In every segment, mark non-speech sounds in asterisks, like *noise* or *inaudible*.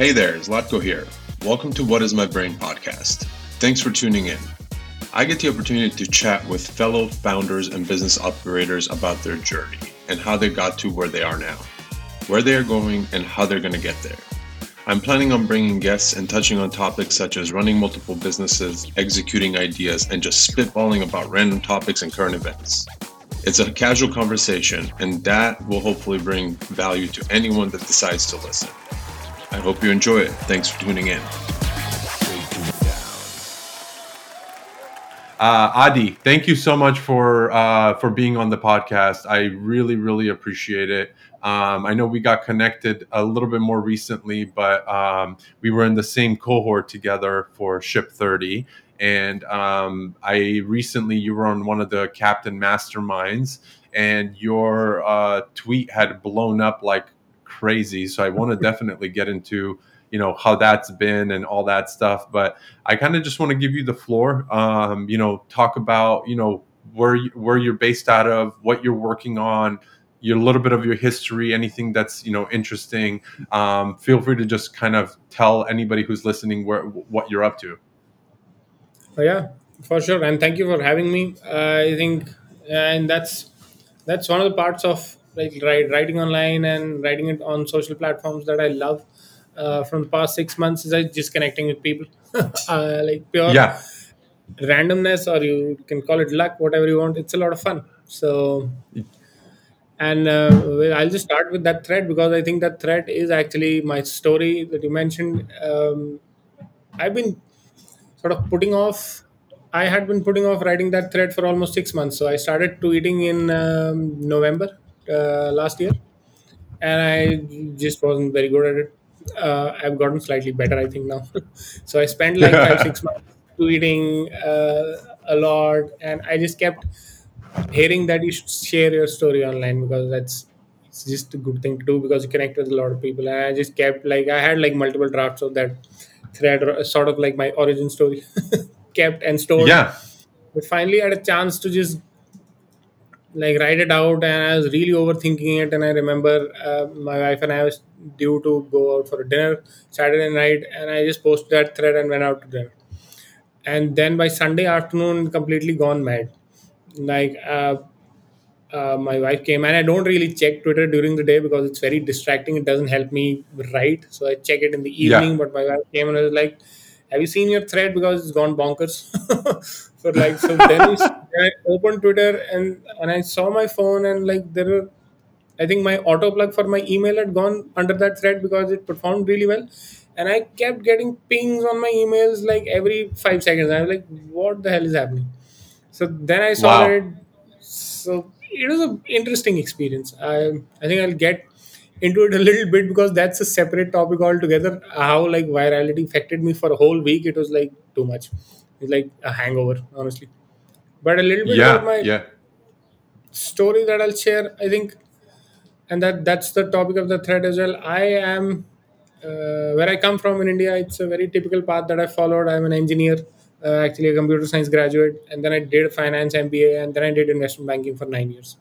Hey there, Zlatko here. Welcome to What is My Brain podcast. Thanks for tuning in. I get the opportunity to chat with fellow founders and business operators about their journey and how they got to where they are now, where they are going, and how they're going to get there. I'm planning on bringing guests and touching on topics such as running multiple businesses, executing ideas, and just spitballing about random topics and current events. It's a casual conversation, and that will hopefully bring value to anyone that decides to listen. I hope you enjoy it. Thanks for tuning in. Uh, Adi, thank you so much for uh, for being on the podcast. I really, really appreciate it. Um, I know we got connected a little bit more recently, but um, we were in the same cohort together for Ship 30, and um, I recently you were on one of the captain masterminds, and your uh, tweet had blown up like crazy. So I want to definitely get into you know how that's been and all that stuff. But I kind of just want to give you the floor. Um, you know, talk about you know where you, where you're based out of, what you're working on your little bit of your history, anything that's you know interesting. Um, feel free to just kind of tell anybody who's listening where what you're up to. Oh, yeah, for sure. And thank you for having me. Uh, I think, and that's that's one of the parts of like write, writing online and writing it on social platforms that I love. Uh, from the past six months is like just connecting with people, *laughs* uh, like pure Yeah, randomness, or you can call it luck, whatever you want. It's a lot of fun. So, and uh, I'll just start with that thread because I think that thread is actually my story that you mentioned. Um, I've been sort of putting off i had been putting off writing that thread for almost six months so i started tweeting in um, november uh, last year and i just wasn't very good at it. Uh, i've gotten slightly better i think now. *laughs* So i spent like five six *laughs* months tweeting uh, a lot and i just kept hearing that you should share your story online because that's it's just a good thing to do because you connect with a lot of people. And i just kept like i had like multiple drafts of that thread or sort of like my origin story. *laughs* Kept and stored. Yeah, but finally I had a chance to just like write it out and i was really overthinking it and i remember uh, my wife and i was due to go out for a dinner saturday night and i just posted that thread and went out to dinner. And then by sunday afternoon completely gone mad. Like uh, uh, my wife came and i don't really check twitter during the day because it's very distracting. It doesn't help me write so i check it in the yeah, evening. But my wife came and was like have you seen your thread? Because it's gone bonkers *laughs* for like so then i opened twitter and and i saw my phone and like there were I think my auto plug for my email had gone under that thread because it performed really well. And I kept getting pings on my emails like every five seconds. I was like, what the hell is happening? So then I saw that wow, it, so it was an interesting experience. I I think I'll get into it a *laughs* little bit because that's a separate topic altogether. How like virality affected me for a whole week, it was like too much. It's like a hangover, honestly. But a little bit yeah, my yeah, story that I'll share. I think and that that's the topic of the thread as well i am uh, where i come from in india it's a very typical path that i followed i'm an engineer uh, actually a computer science graduate and then i did finance mba and then i did investment banking for 9 years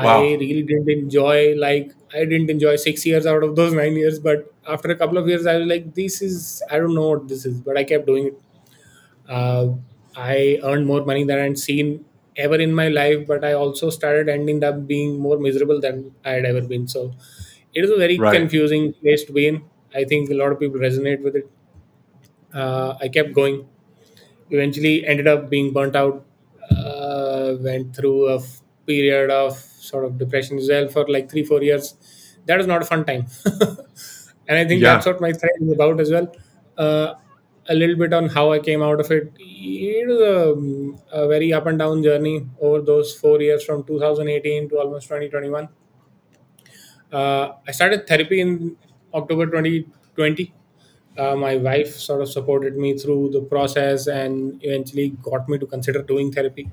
Wow. i really didn't enjoy like i didn't enjoy 6 years out of those 9 years but after a couple of years i was like this is i don't know what this is but i kept doing it uh, I earned more money than I'd seen ever in my life, but I also started ending up being more miserable than I had ever been. So it is a very right, confusing place to be in. I think a lot of people resonate with it. Uh, I kept going. Eventually, ended up being burnt out. Uh, went through a f- period of sort of depression as well for like three, four years. That was not a fun time. *laughs* and I think that's what my thread is about as well. Uh, a little bit on how I came out of it. It was a, a very up and down journey over those four years from 2018 to almost 2021. Uh, I started therapy in October 2020. Uh, my wife sort of supported me through the process and eventually got me to consider doing therapy.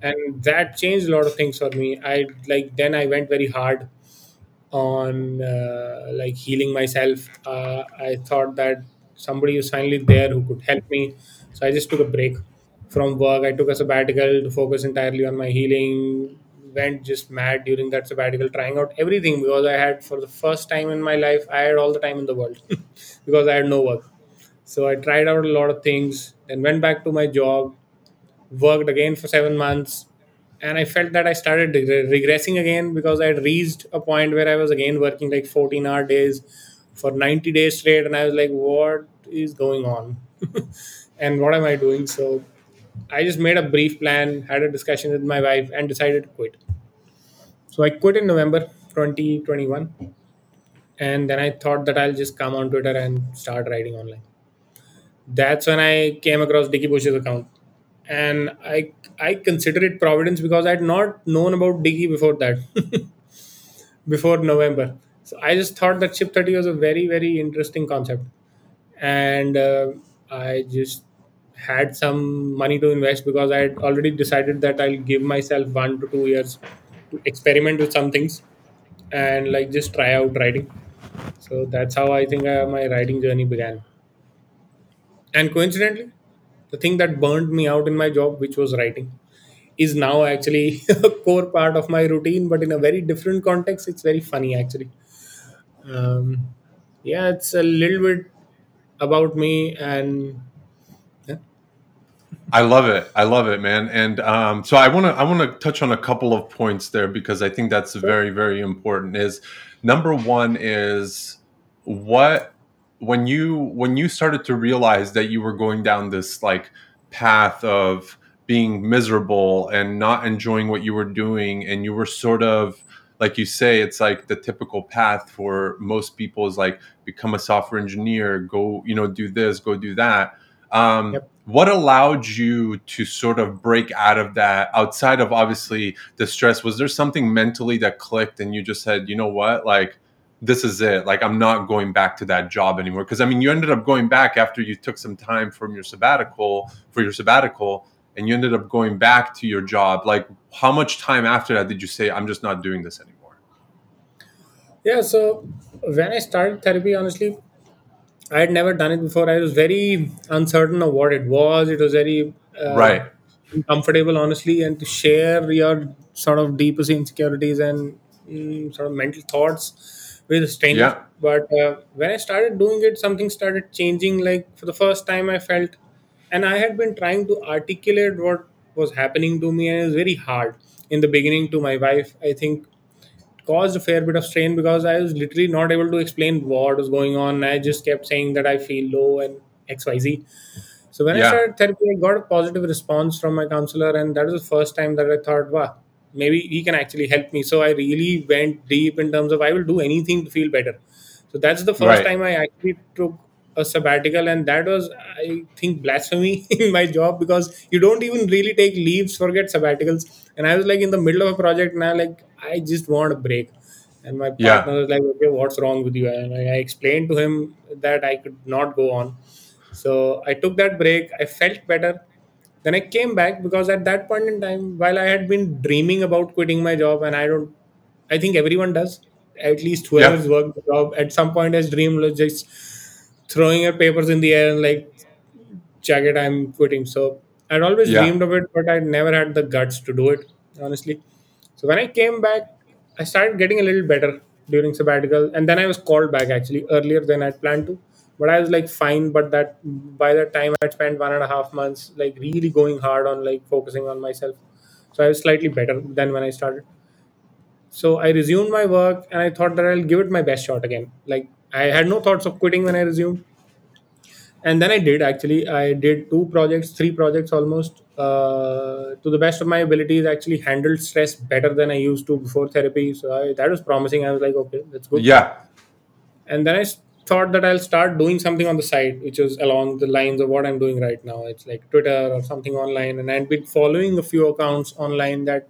And that changed a lot of things for me. I like then I went very hard on uh, like healing myself. Uh, I thought that somebody was finally there who could help me. So I just took a break from work. I took a sabbatical to focus entirely on my healing. went just mad during that sabbatical, trying out everything because I had, for the first time in my life, I had all the time in the world *laughs* *laughs* because I had no work. So I tried out a lot of things, then went back to my job, worked again for seven months, and I felt that I started regre- regressing again because I had reached a point where I was again working like 14 hour days for 90 days straight, and I was like, what is going on? *laughs* and what am I doing? So I just made a brief plan, had a discussion with my wife, and decided to quit. So I quit in November 2021, and then I thought that I'll just come on Twitter and start writing online. That's when I came across Dickie Bush's account, and I I consider it providence because I had not known about Dickie before that, *laughs* before November. So I just thought that Ship 30 was a very very interesting concept, and uh, I just had some money to invest because I had already decided that I'll give myself one to two years to experiment with some things and like just try out writing. So that's how I think uh, my writing journey began. And coincidentally, the thing that burned me out in my job, which was writing, is now actually *laughs* a core part of my routine, but in a very different context. It's very funny actually. Um, yeah, it's a little bit about me and I love it. I love it, man. And um, so I want to I want to touch on a couple of points there because I think that's very very important. Is number one is what when you when you started to realize that you were going down this like path of being miserable and not enjoying what you were doing and you were sort of like you say it's like the typical path for most people is like become a software engineer go you know do this go do that. Um, Yep. what allowed you to sort of break out of that outside of obviously the stress? Was there something mentally that clicked and you just said you know what? Like this is it. Like i'm not going back to that job anymore. Because i mean you ended up going back after you took some time from your sabbatical for your sabbatical and you ended up going back to your job like how much time after that did you say i'm just not doing this anymore Yeah, so when I started therapy, honestly, I had never done it before. I was very uncertain of what it was. It was very uh, right uncomfortable, honestly, and to share your sort of deepest insecurities and mm, sort of mental thoughts with a stranger. yeah But uh, when I started doing it, something started changing. Like for the first time, I felt, and I had been trying to articulate what was happening to me, and it was very hard in the beginning to my wife. I think caused a fair bit of strain because I was literally not able to explain what was going on. I just kept saying that I feel low and XYZ. So when I yeah started therapy, I got a positive response from my counselor, and that was the first time that I thought, wow, maybe he can actually help me. So I really went deep in terms of I will do anything to feel better. So that's the first right time I actually took a sabbatical, and that was, I think, blasphemy *laughs* in my job because you don't even really take leaves, forget sabbaticals. And I was like in the middle of a project, and I like I just want a break. And my yeah partner was like, okay, what's wrong with you? And I I explained to him that I could not go on. So I took that break. I felt better. Then I came back because at that point in time, while I had been dreaming about quitting my job, and I don't, I think everyone does, at least yeah whoever's worked the job at some point has dreamed just throwing your papers in the air and like, it, I'm quitting. So I'd always yeah dreamed of it, but I never had the guts to do it, honestly. So when I came back, I started getting a little better during sabbatical, and then I was called back actually earlier than I'd planned to. But I was like fine. But that by that time, I'd spent one and a half months like really going hard on like focusing on myself. So I was slightly better than when I started. So I resumed my work, and I thought that I'll give it my best shot again. Like I had no thoughts of quitting when I resumed, and then I did actually. I did two projects, three projects almost. Uh, to the best of my abilities, actually handled stress better than I used to before therapy. So I, that was promising. I was like, okay, that's good. yeah And then I s- thought that I'll start doing something on the side, which is along the lines of what I'm doing right now. It's like Twitter or something online. And I'd been following a few accounts online that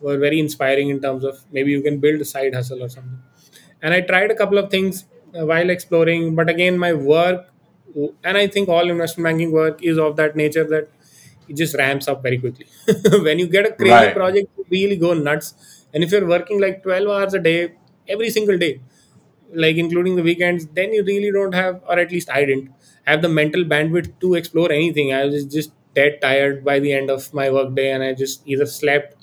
were very inspiring in terms of maybe you can build a side hustle or something and i tried a couple of things Uh, while exploring but again my work and i think all investment banking work is of that nature that it just ramps up very quickly. *laughs* When you get a crazy right. project you really go nuts. And if you're working like 12 hours a day every single day like including the weekends then you really don't have or at least i didn't have the mental bandwidth to explore anything. I was just dead tired by the end of my work day and i just either slept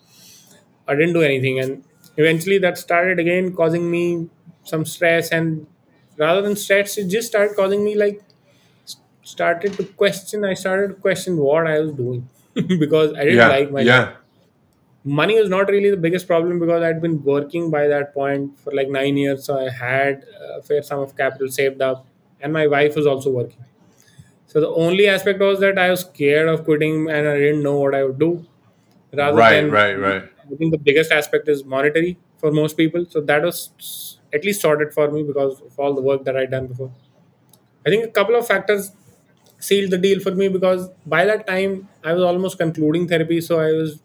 I didn't do anything, and eventually that started again causing me some stress. And rather than stress, it just started causing me like started to question. I started to question what I was doing *laughs* because I didn't Yeah. like my job. Yeah. Money was not really the biggest problem because I'd been working by that point for like nine years, so I had a fair sum of capital saved up, and my wife was also working. So the only aspect was that I was scared of quitting and I didn't know what I would do. Rather Right. than, Right. Right. I think the biggest aspect is monetary for most people. So that was at least sorted for me because of all the work that I'd done before. I think a couple of factors sealed the deal for me because by that time I was almost concluding therapy. So I was,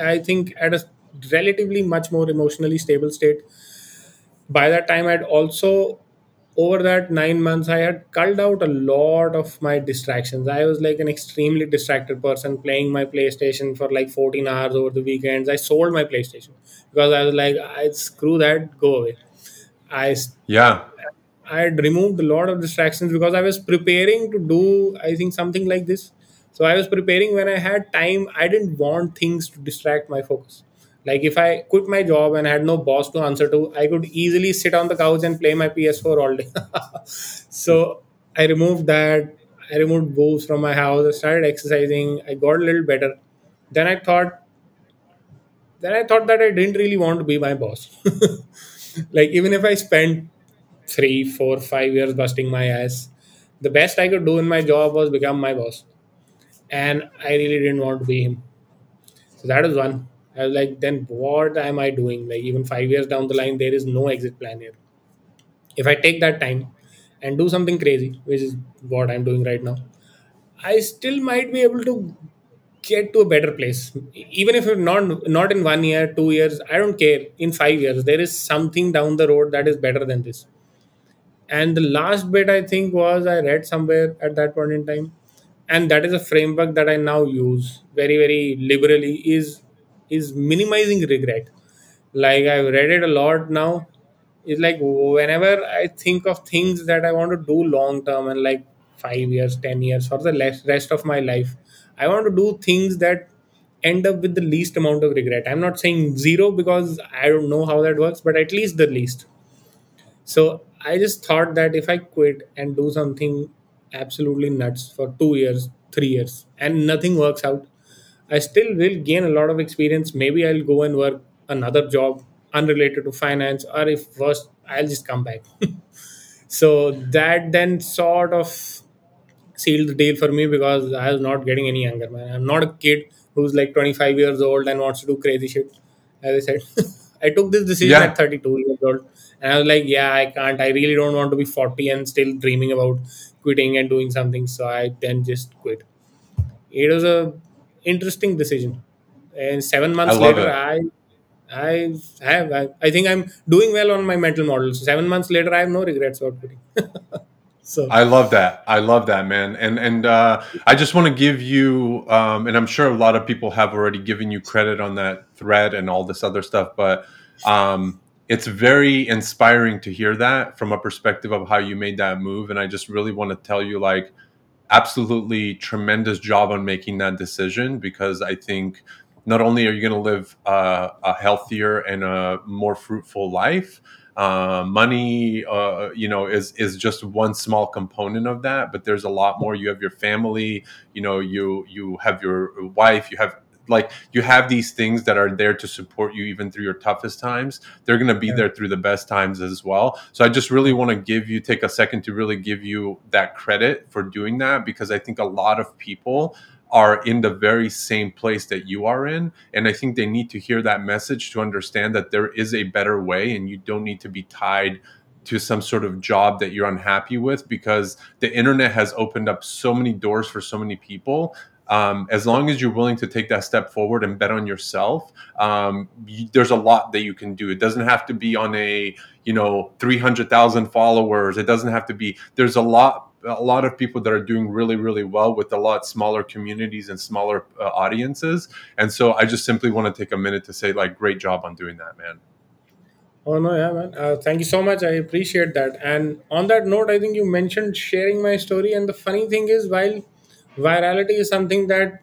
I think, at a relatively much more emotionally stable state by that time i'd also over that nine months i had culled out a lot of my distractions i was like an extremely distracted person playing my playstation for like 14 hours over the weekends i sold my playstation because i was like i screw that go away i Yeah. I had removed a lot of distractions because I was preparing to do, I think, something like this. So I was preparing when I had time. I didn't want things to distract my focus. Like if I quit my job and had no boss to answer to, I could easily sit on the couch and play my PS4 all day. *laughs* so I removed that. I removed booze from my house. I started exercising. I got a little better. Then I thought, then I thought that I didn't really want to be my boss. *laughs* like even if I spent three, four, five years busting my ass. The best I could do in my job was become my boss. And I really didn't want to be him. So that is one. I was like, then what am I doing? Like, even five years down the line, there is no exit plan here. If I take that time and do something crazy, which is what I'm doing right now, I still might be able to get to a better place. Even if not not in one year, two years, I don't care. In five years, there is something down the road that is better than this and the last bit i think was i read somewhere at that point in time and that is a framework that i now use very very liberally is is minimizing regret. Like i've read it a lot now. It's like whenever i think of things that i want to do long term and like 5 years 10 years for the rest of my life i want to do things that end up with the least amount of regret. I'm not saying zero because i don't know how that works but at least the least. So I just thought that if I quit and do something absolutely nuts for two years, three years, and nothing works out, I still will gain a lot of experience. Maybe I'll go and work another job unrelated to finance, or if first, I'll just come back. *laughs* so that then sort of sealed the deal for me because I was not getting any younger, man. I'm not a kid who's like 25 years old and wants to do crazy shit. As I said, *laughs* I took this decision Yeah. at 32 years old, and I was like, yeah, I can't. I really don't want to be 40 and still dreaming about quitting and doing something. So I then just quit. It was a interesting decision. And seven months love later, it. I I have I, I think I'm doing well on my mental model. So seven months later, I have no regrets about quitting. *laughs* so I love that. I love that, man. And and uh, I just want to give you, um, and I'm sure a lot of people have already given you credit on that thread and all this other stuff, but um, it's very inspiring to hear that from a perspective of how you made that move. And I just really want to tell you, like, absolutely tremendous job on making that decision because I think not only are you going to live uh, a healthier and a more fruitful life, uh, money, uh, you know, is is just one small component of that. But there's a lot more. You have your family, you know, you you have your wife, you have like you have these things that are there to support you even through your toughest times they're going to be yeah, there through the best times as well. So i just really want to give you take a second to really give you that credit for doing that because i think a lot of people are in the very same place that you are in and i think they need to hear that message to understand that there is a better way and you don't need to be tied to some sort of job that you're unhappy with because the internet has opened up so many doors for so many people um, as long as you're willing to take that step forward and bet on yourself um, you, there's a lot that you can do it doesn't have to be on a you know 300000 followers it doesn't have to be there's a lot a lot of people that are doing really really well with a lot smaller communities and smaller uh, audiences and so i just simply want to take a minute to say like great job on doing that man Oh no, yeah, man. Uh, thank you so much. I appreciate that. And on that note, I think you mentioned sharing my story. And the funny thing is, while virality is something that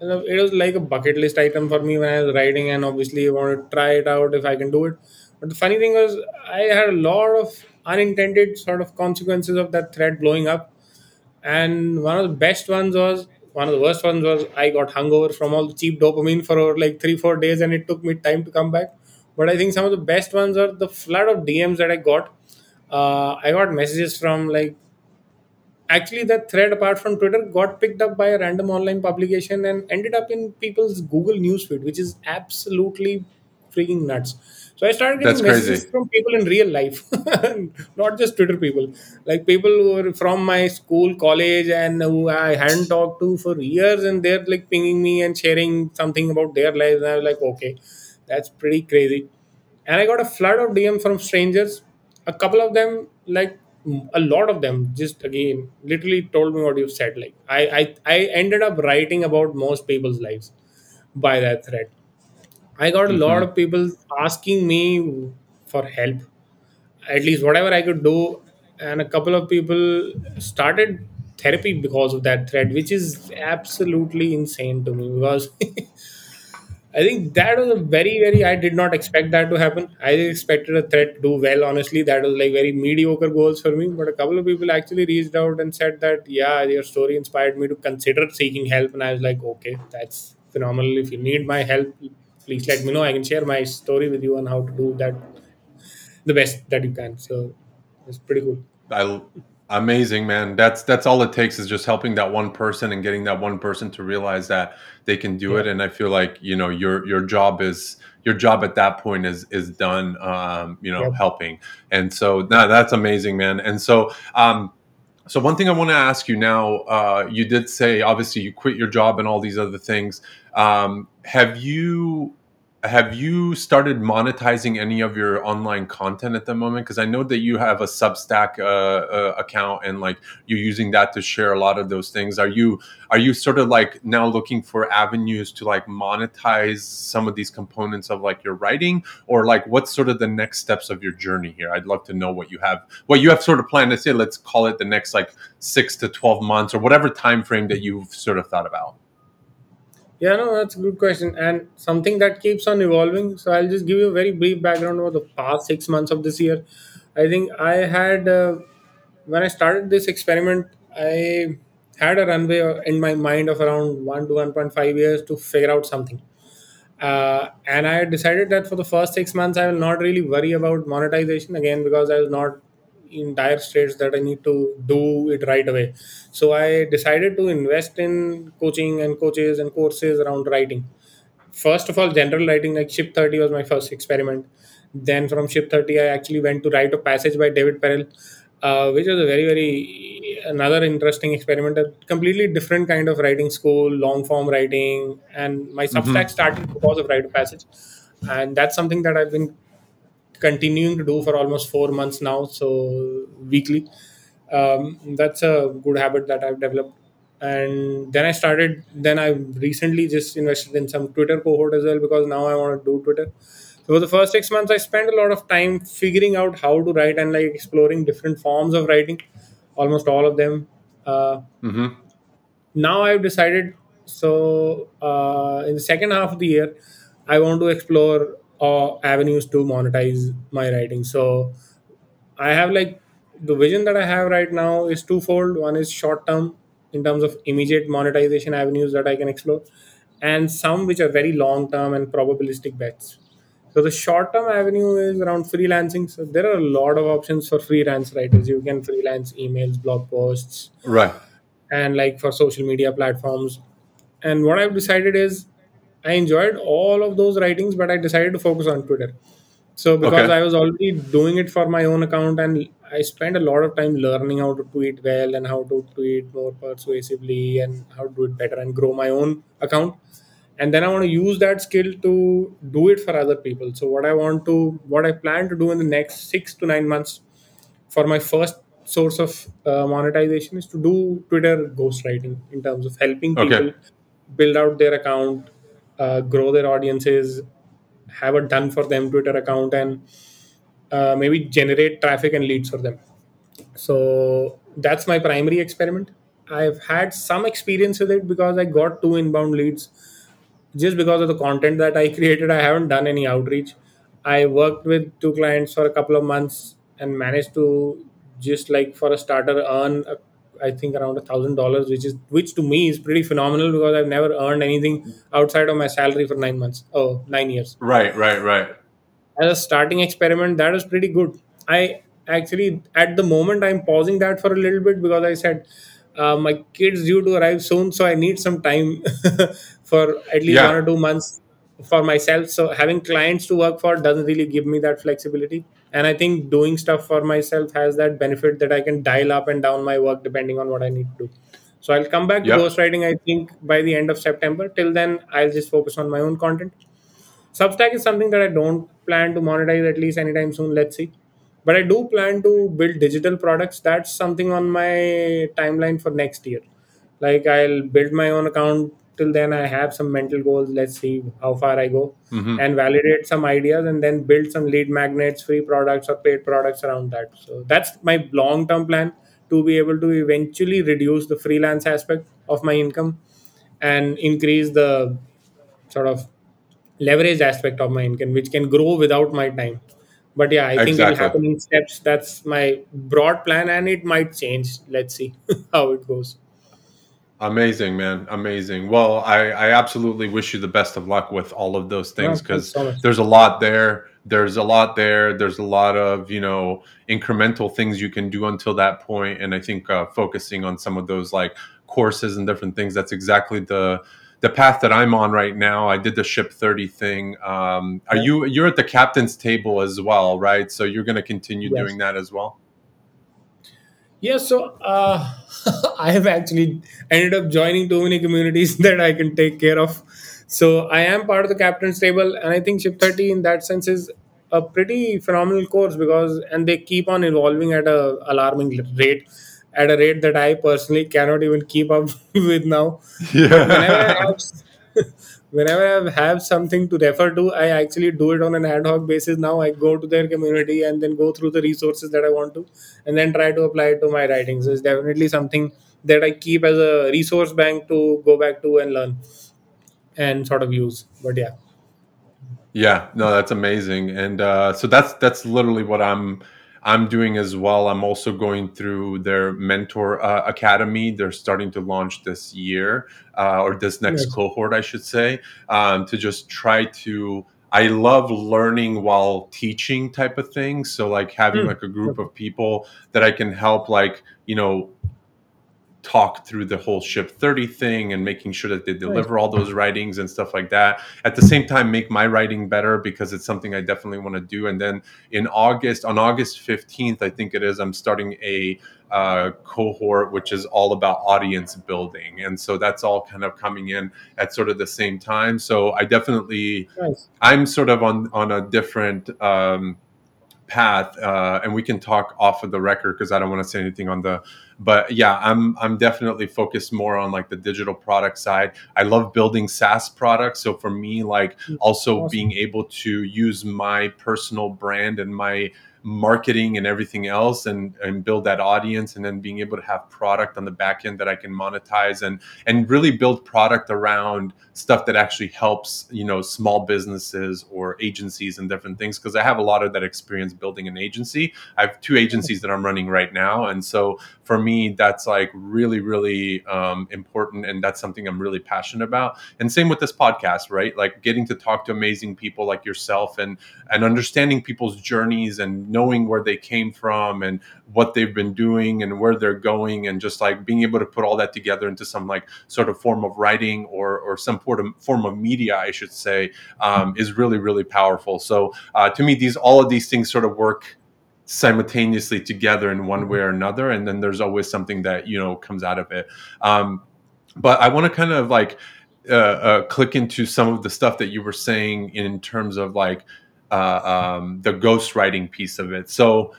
you know, it was like a bucket list item for me when I was writing, and obviously I wanted to try it out if I can do it. But the funny thing was, I had a lot of unintended sort of consequences of that thread blowing up. And one of the best ones was one of the worst ones was I got hungover from all the cheap dopamine for over like three, four days, and it took me time to come back. But I think some of the best ones are the flood of DMs that I got. Uh, I got messages from like actually that thread apart from twitter got picked up by a random online publication and ended up in people's google newsfeed which is absolutely freaking nuts so i started That's getting messages crazy. from people in real life *laughs* not just twitter people like people who were from my school college and who i hadn't talked to for years and they're like pinging me and sharing something about their lives and i was like okay that's pretty crazy and I got a flood of DM from strangers. A couple of them, like a lot of them, just again, literally told me what you said. Like I, I, I ended up writing about most people's lives by that thread. I got a lot hmm of people asking me for help, at least whatever I could do, and a couple of people started therapy because of that thread, which is absolutely insane to me because *laughs* I think that was a very, very. I did not expect that to happen. I expected a threat to do well. Honestly, that was like very mediocre goals for me. But a couple of people actually reached out and said that, yeah, your story inspired me to consider seeking help. And I was like, okay, that's phenomenal. If you need my help, please let me know. I can share my story with you on how to do that the best that you can. So it's pretty cool. I amazing man. That's that's all it takes is just helping that one person and getting that one person to realize that they can do Yeah. it. And I feel like you know your your job is your job at that point is is done. Um, you know, helping. And so no, that's amazing, man. And so um, so one thing I want to ask you now, uh, you did say obviously you quit your job and all these other things. Um, have you have you started monetizing any of your online content at the moment? Because I know that you have a Substack uh, uh, account and like you're using that to share a lot of those things. Are you are you sort of like now looking for avenues to like monetize some of these components of like your writing, or like what's sort of the next steps of your journey here? I'd love to know what you have, what you have sort of planned to say. Let's call it the next like six to twelve months or whatever time frame that you've sort of thought about. Yeah, no, that's a good question and something that keeps on evolving. So I'll just give you a very brief background over the past six months of this year. I think I had uh, when I started this experiment, I had a runway in my mind of around one to one point five years to figure out something. Uh, and I decided that for the first six months, I will not really worry about monetization again because I was not in dire straits that I need to do it right away. So I decided to invest in coaching and coaches and courses around writing. First of all, general writing like Ship 30 was my first experiment. Then from Ship 30, I actually went to Write of Passage by David Perell, uh, which was a very, very another interesting experiment. A completely different kind of writing school, long form writing. And my Substack hmm started because of Write of Passage. And that's something that I've been continuing to do for almost four months now. So weekly. Um, that's a good habit that I've developed. And then I started, then I recently just invested in some Twitter cohort as well because now I want to do Twitter. So for the first six months, I spent a lot of time figuring out how to write and like exploring different forms of writing, almost all of them. Uh, mm-hmm. now I've decided. So uh, in the second half of the year, I want to explore uh, avenues to monetize my writing. So I have like the vision that I have right now is twofold. One is short term in terms of immediate monetization avenues that I can explore, and some which are very long term and probabilistic bets. So the short term avenue is around freelancing. So there are a lot of options for freelance writers. You can freelance emails, blog posts, Right. and like for social media platforms. And what I've decided is I enjoyed all of those writings, but I decided to focus on Twitter. So because Okay. I was already doing it for my own account and I spent a lot of time learning how to tweet well and how to tweet more persuasively and how to do it better and grow my own account. And then I want to use that skill to do it for other people. So what I want to what I plan to do in the next six to nine months for my first source of uh, monetization is to do Twitter ghostwriting in terms of helping Okay. people build out their account, uh, grow their audiences, have a done for them Twitter account, and uh, maybe generate traffic and leads for them. So that's my primary experiment. I've had some experience with it because I got two inbound leads just because of the content that I *laughs* created. I haven't done any outreach. I worked with two clients for a couple of months and managed to just like for a starter earn a, I think around a thousand dollars, which is which to me is pretty phenomenal because I've never earned anything outside of my salary for nine months. Oh, nine years Right, right, right. as a starting experiment that was pretty good i actually at the moment i'm pausing that for a little bit because i said uh, my kids due to arrive soon so i need some time *laughs* for at least one or two months for myself so having clients to work for doesn't really give me that flexibility and i think doing stuff for myself has that benefit that i can dial up and down my work depending on what i need to do so i'll come back to yep, ghostwriting i think by the end of september till then i'll just focus on my own content Substack is something that I don't plan to monetize at least anytime soon. Let's see. But I do plan to build digital products. That's something on my timeline for next year. Like I'll build my own account. Till then, I have some mental goals. Let's see how far I go. Hmm and validate some ideas and then build some lead magnets, free products, or paid products around that. So that's my long term plan to be able to eventually reduce the freelance aspect of my income and increase the sort of leverage aspect of my income which can grow without my time. But yeah i think it'll happen in steps. That's my broad plan and it might change. Let's see *laughs* how it goes Amazing, man. Amazing. Well, I, I absolutely wish you the best of luck with all of those things thanks because so there's a lot there. There's a lot there. There's a lot of, you know, incremental things you can do until that point. And I think uh, focusing on some of those like courses and different things, that's exactly the the path that I'm on right now. I did the ship 30 thing. Um, are you you're at the captain's table as well, right? So you're going to continue yes doing that as well? Yeah so uh, *laughs* i have actually ended up joining too many communities *laughs* that i can take care of so i am part of the captain's table and i think ship 30 in that sense is a pretty phenomenal course because and they keep on evolving at a alarming rate at a rate that i personally cannot even keep up *laughs* with now but whenever i Yeah. have whenever i have something to refer to i actually do it on an ad hoc basis. Now i go to their community and then go through the resources that i want to and then try to apply it to my writing. So it's definitely something that i keep as a resource bank to go back to and learn and sort of use. But yeah. Yeah, no, that's amazing. And uh, so that's that's literally what I'm I'm doing as well. I'm also going through their mentor uh, academy. They're starting to launch this year uh, or this next nice cohort, I should say, um, to just try to. I love learning while teaching type of thing. So like having Hmm. like a group of people that I can help, like you know, talk through the whole ship 30 thing and making sure that they deliver all those writings and stuff like that. At the same time make my writing better because it's something i definitely want to do. And then in august on august 15th i think it is i'm starting a uh, cohort which is all about audience building. And so that's all kind of coming in at sort of the same time. So i definitely nice. I'm sort of on on a different um, path uh, and we can talk off of the record because i don't want to say anything on the but yeah i'm i'm definitely focused more on like the digital product side i love building saas products so for me like Hmm. also being able to use my personal brand and my marketing and everything else and and build that audience and then being able to have product on the back end that i can monetize and and really build product around stuff that actually helps you know small businesses or agencies and different things. Because i have a lot of that experience building an agency. I have two agencies that i'm running right now. And so for me that's like really really um, important and that's something i'm really passionate about. And same with this podcast right? Like getting to talk to amazing people like yourself and and understanding people's journeys and knowing where they came from and what they've been doing and where they're going and just like being able to put all that together into some like sort of form of writing or or some form of, media i should say um, is really really powerful. So uh, to me these all of these things sort of work simultaneously together in one way or another and then there's always something that you know comes out of it. Um, but i want to kind of like uh, uh, click into some of the stuff that you were saying in terms of like uh, um, the ghostwriting piece of it. So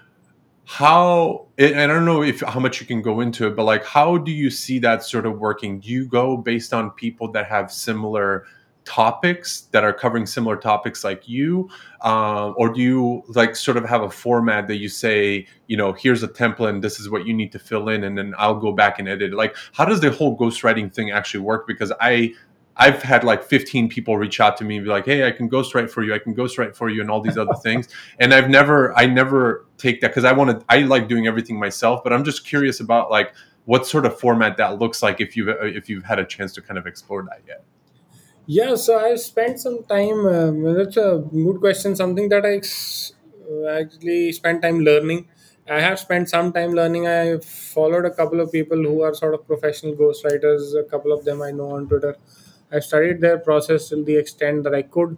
how i don't know if how much you can go into it but like how do you see that sort of working? Do you go based on people that have similar topics that are covering similar topics like you? Um, or do you like sort of have a format that you say you know here's a template and this is what you need to fill in and then i'll go back and edit it? Like how does the whole ghostwriting thing actually work? Because i I've had like 15 people reach out to me and be like, "Hey, I can ghostwrite for you. I can ghostwrite for you," and all these other things. *laughs* And I've never, I never take that because I want to. I like doing everything myself, but I'm just curious about like what sort of format that looks like if you've if you've had a chance to kind of explore that yet. Yeah, so I spent some time. Um, that's a good question. Something that I ex- actually spent time learning. I have spent some time learning. I followed a couple of people who are sort of professional ghostwriters. A couple of them I know on Twitter. I studied their process till the extent that I could.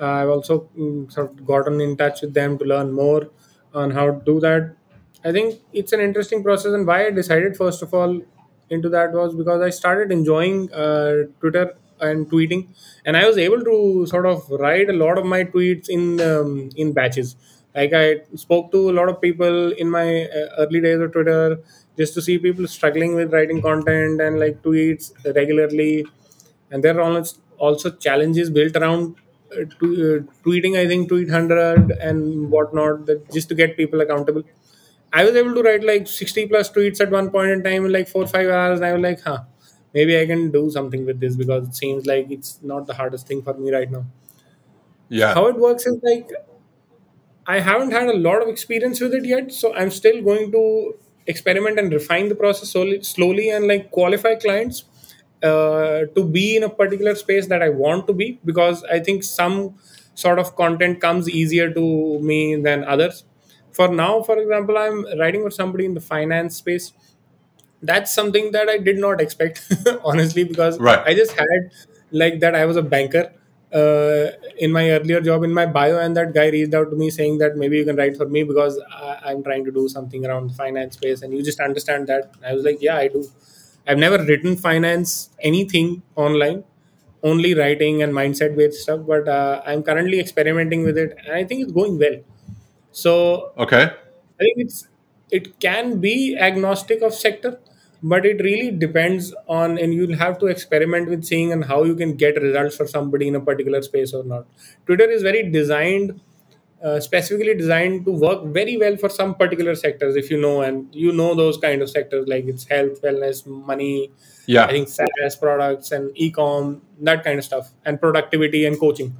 Uh, I've also mm, sort of gotten in touch with them to learn more on how to do that. I think it's an interesting process, and why I decided first of all into that was because I started enjoying uh, Twitter and tweeting, and I was able to sort of write a lot of my tweets in um, in batches. Like I spoke to a lot of people in my uh, early days of Twitter just to see people struggling with writing content and like tweets regularly and there are also challenges built around uh, to, uh, tweeting i think tweet 100 and whatnot that just to get people accountable. I was able to write like 60 plus tweets at one point in time in like four or five hours and i was like huh maybe i can do something with this because it seems like it's not the hardest thing for me right now. Yeah. how it works is like I haven't had a lot of experience with it yet, so I'm still going to experiment and refine the process slowly, slowly and like qualify clients uh, to be in a particular space that I want to be because I think some sort of content comes easier to me than others. For now, for example, I'm writing for somebody in the finance space that's something that I did not expect, *laughs* honestly, because Right. I just had like that I was a banker uh, in my earlier job in my bio, and that guy reached out to me saying that maybe you can write for me because I, I'm trying to do something around the finance space, and you just understand that. I was like, yeah, I do. I've never written finance anything online, only writing and mindset based stuff, but uh, I'm currently experimenting with it, and I think it's going well. So Okay. I think it's it can be agnostic of sector, but it really depends on, and you'll have to experiment with seeing and how you can get results for somebody in a particular space or not. Twitter is very designed, uh, specifically designed to work very well for some particular sectors. If you know, and you know those kind of sectors like it's health, wellness, money. Yeah i think SaaS products and e-com, that kind of stuff, and productivity and coaching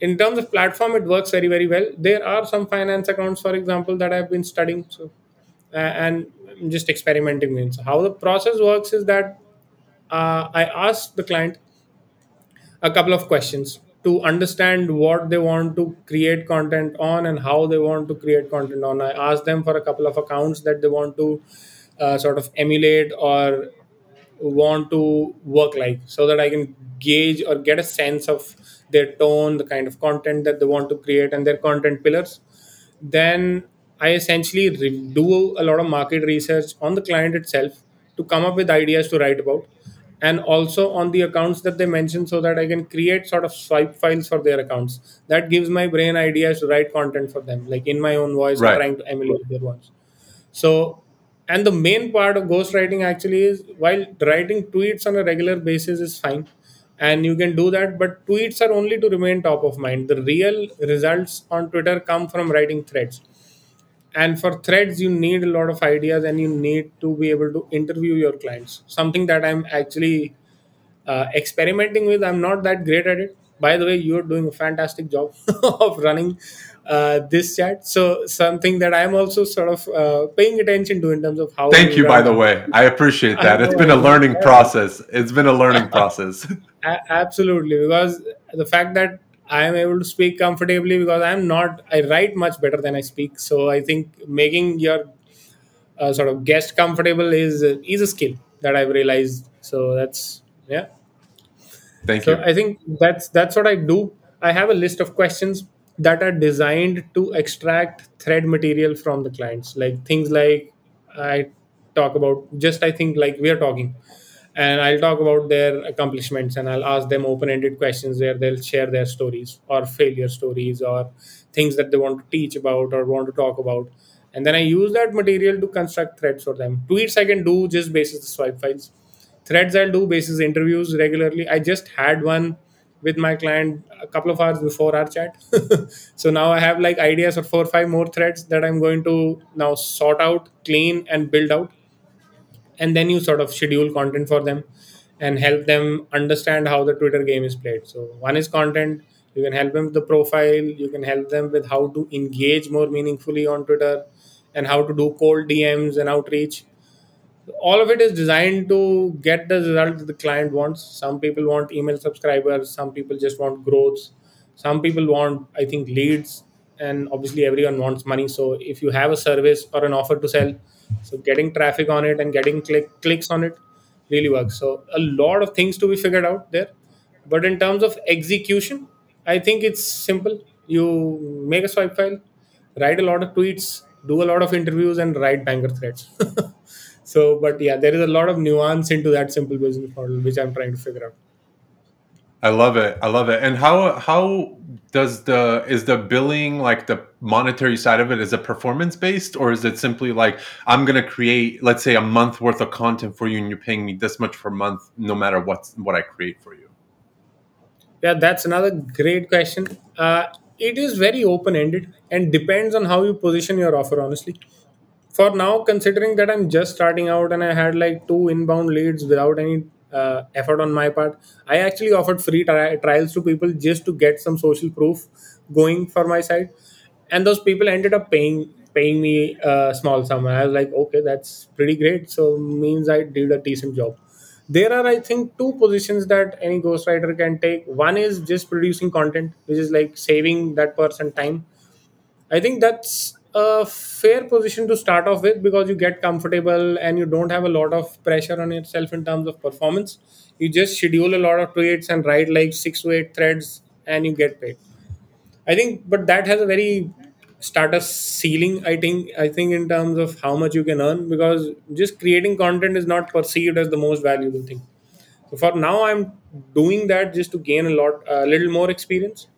in terms of platform it works very very well there are some finance accounts for example that i've been studying so uh, and I'm just experimenting with so how the process works is that uh, i ask the client a couple of questions to understand what they want to create content on and how they want to create content on i ask them for a couple of accounts that they want to uh, sort of emulate or want to work like so that I can gauge or get a sense of their tone, the kind of content that they want to create, and their content pillars. Then I essentially do a lot of market research on the client itself to come up with ideas to write about and also on the accounts that they mention so that I can create sort of swipe files for their accounts. That gives my brain ideas to write content for them, like in my own voice, Right. trying to emulate their ones. So, and the main part of ghostwriting actually is while writing tweets on a regular basis is fine, and you can do that, but tweets are only to remain top of mind. The real results on Twitter come from writing threads. And for threads, you need a lot of ideas and you need to be able to interview your clients. Something that I'm actually uh, experimenting with. I'm not that great at it. By the way, you're doing a fantastic job *laughs* of running uh, this chat. So something that I'm also sort of uh, paying attention to in terms of how Thank you, by the way. I appreciate I that. It's know, been a learning process. It's been a learning process. *laughs* A- absolutely, because the fact that I am able to speak comfortably because I'm not. I write much better than I speak. So I think making your uh, sort of guest comfortable is is a skill that I've realized. So that's yeah. Thank So you. I think that's that's what I do. I have a list of questions that are designed to extract thread material from the clients, like things like I talk about. Just I think like we are talking, and I'll talk about their accomplishments, and I'll ask them open-ended questions where they'll share their stories or failure stories or things that they want to teach about or want to talk about. And then I use that material to construct threads for them. Tweets I can do just basis the swipe files threads i'll do basis interviews regularly i just had one with my client a couple of hours before our chat *laughs* so now i have like ideas for four or five more threads that i'm going to now sort out clean and build out and then you sort of schedule content for them and help them understand how the twitter game is played. So one is content. You can help them with the profile. You can help them with how to engage more meaningfully on twitter and how to do cold dms and outreach. All of it is designed to get the result that the client wants. Some people want email subscribers. Some people just want growth. Some people want i think leads. And obviously everyone wants money. So if you have a service or an offer to sell so getting traffic on it and getting click, clicks on it really works. So a lot of things to be figured out there. But in terms of execution i think it's simple. You make a swipe file write a lot of tweets do a lot of interviews and write banger threads. *laughs* So but yeah there is a lot of nuance into that simple business model which i'm trying to figure out I love it. I love it. And how how does the is the billing like the monetary side of it is it performance based or is it simply like I'm to create let's say a month worth of content for you and you're paying me this much per month no matter what what I create for you? yeah that's another great question uh, it is very open ended and depends on how you position your offer honestly for now considering that i'm just starting out and i had like two inbound leads without any uh, effort on my part. I actually offered free tri- trials to people just to get some social proof going for my side. And those people ended up paying paying me a small sum. And i was like okay that's pretty great. So means i did a decent job. There are i think two positions that any ghostwriter can take. One is just producing content which is like saving that person time. I think that's a fair position to start off with because you get comfortable and you don't have a lot of pressure on yourself in terms of performance. You just schedule a lot of tweets and write like six to eight threads and you get paid. I think, but that has a very status ceiling. I think. I think in terms of how much you can earn because just creating content is not perceived as the most valuable thing. So for now, I'm doing that just to gain a lot, a little more experience